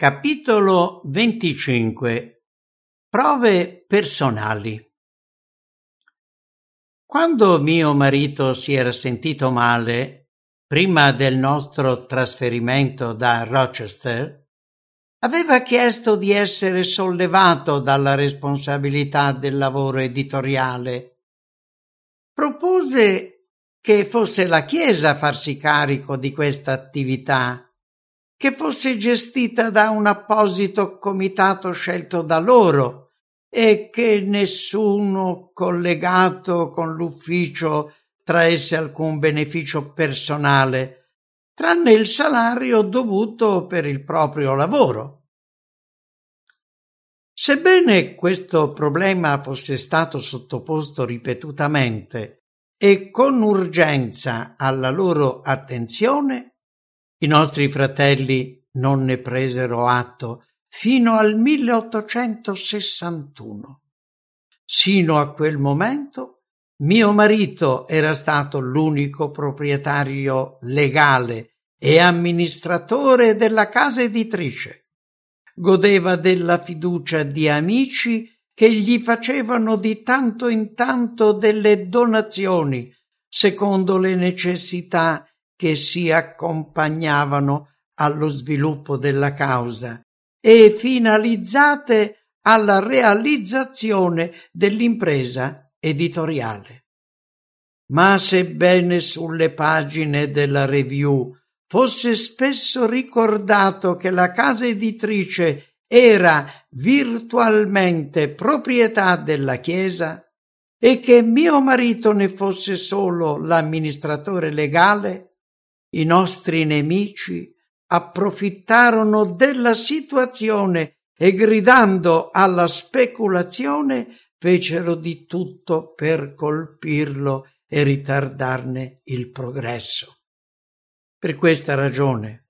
Capitolo 25 Prove personali. Quando mio marito si era sentito male, prima del nostro trasferimento da Rochester, aveva chiesto di essere sollevato dalla responsabilità del lavoro editoriale. Propose che fosse la Chiesa a farsi carico di questa attività che fosse gestita da un apposito comitato scelto da loro e che nessuno collegato con l'ufficio traesse alcun beneficio personale, tranne il salario dovuto per il proprio lavoro. Sebbene questo problema fosse stato sottoposto ripetutamente e con urgenza alla loro attenzione, i nostri fratelli non ne presero atto fino al 1861. Sino a quel momento mio marito era stato l'unico proprietario legale e amministratore della casa editrice. Godeva della fiducia di amici che gli facevano di tanto in tanto delle donazioni secondo le necessità che si accompagnavano allo sviluppo della causa e finalizzate alla realizzazione dell'impresa editoriale. Ma sebbene sulle pagine della review fosse spesso ricordato che la casa editrice era virtualmente proprietà della Chiesa e che mio marito ne fosse solo l'amministratore legale, i nostri nemici approfittarono della situazione e gridando alla speculazione fecero di tutto per colpirlo e ritardarne il progresso. Per questa ragione,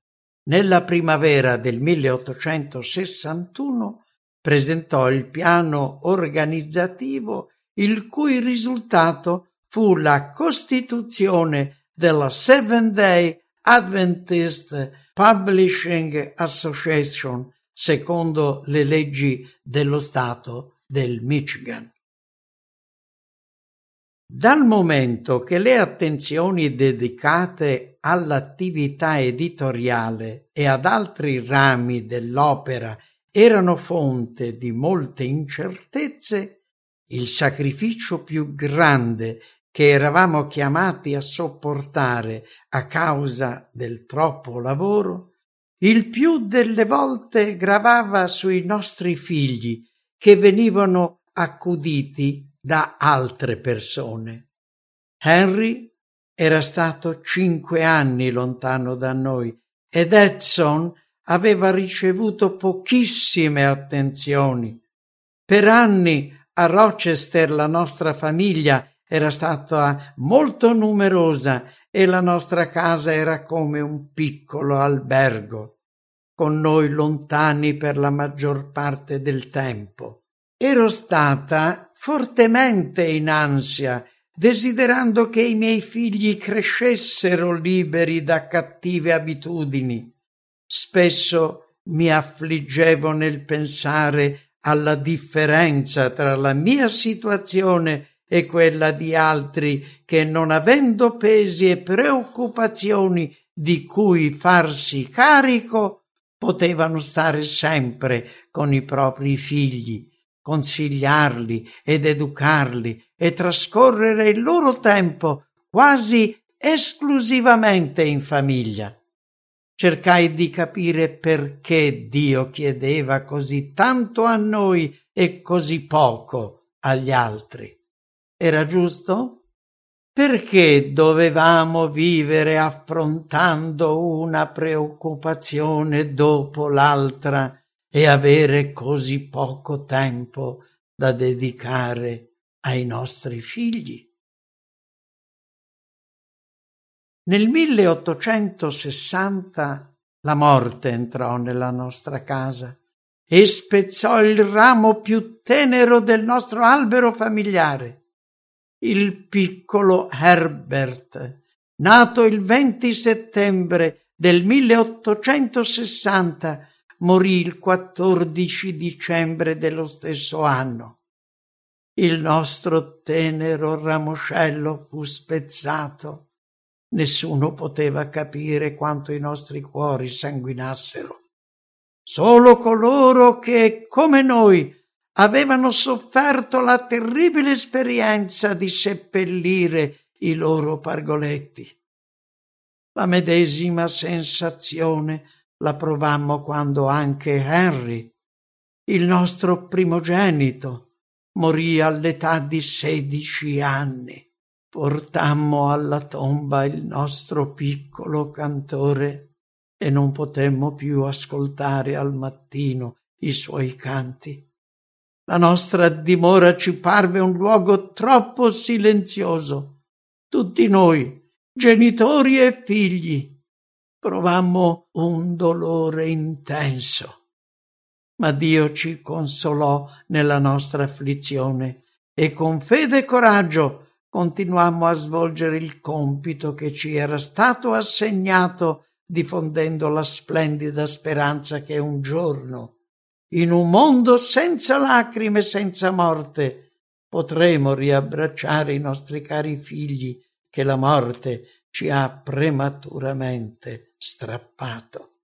nella primavera del 1861 presentò il piano organizzativo il cui risultato fu la costituzione della Seventh Day Adventist Publishing Association secondo le leggi dello Stato del Michigan. Dal momento che le attenzioni dedicate all'attività editoriale e ad altri rami dell'opera erano fonte di molte incertezze, il sacrificio più grande che eravamo chiamati a sopportare a causa del troppo lavoro, il più delle volte gravava sui nostri figli che venivano accuditi da altre persone. Henry era stato cinque anni lontano da noi ed Edson aveva ricevuto pochissime attenzioni. Per anni a Rochester la nostra famiglia era stata molto numerosa e la nostra casa era come un piccolo albergo, con noi lontani per la maggior parte del tempo. Ero stata fortemente in ansia, desiderando che i miei figli crescessero liberi da cattive abitudini. Spesso mi affliggevo nel pensare alla differenza tra la mia situazione e quella di altri che non avendo pesi e preoccupazioni di cui farsi carico, potevano stare sempre con i propri figli, consigliarli ed educarli e trascorrere il loro tempo quasi esclusivamente in famiglia. Cercai di capire perché Dio chiedeva così tanto a noi e così poco agli altri. Era giusto? Perché dovevamo vivere affrontando una preoccupazione dopo l'altra e avere così poco tempo da dedicare ai nostri figli? Nel 1860 la morte entrò nella nostra casa e spezzò il ramo più tenero del nostro albero familiare il piccolo Herbert, nato il 20 settembre del 1860, morì il 14 dicembre dello stesso anno. Il nostro tenero ramoscello fu spezzato. Nessuno poteva capire quanto i nostri cuori sanguinassero. Solo coloro che, come noi, avevano sofferto la terribile esperienza di seppellire i loro pargoletti. La medesima sensazione la provammo quando anche Henry, il nostro primogenito, morì all'età di sedici anni. Portammo alla tomba il nostro piccolo cantore e non potemmo più ascoltare al mattino i suoi canti. La nostra dimora ci parve un luogo troppo silenzioso. Tutti noi, genitori e figli, provammo un dolore intenso. Ma Dio ci consolò nella nostra afflizione e con fede e coraggio continuammo a svolgere il compito che ci era stato assegnato diffondendo la splendida speranza che un giorno in un mondo senza lacrime e senza morte, potremo riabbracciare i nostri cari figli che la morte ci ha prematuramente strappato.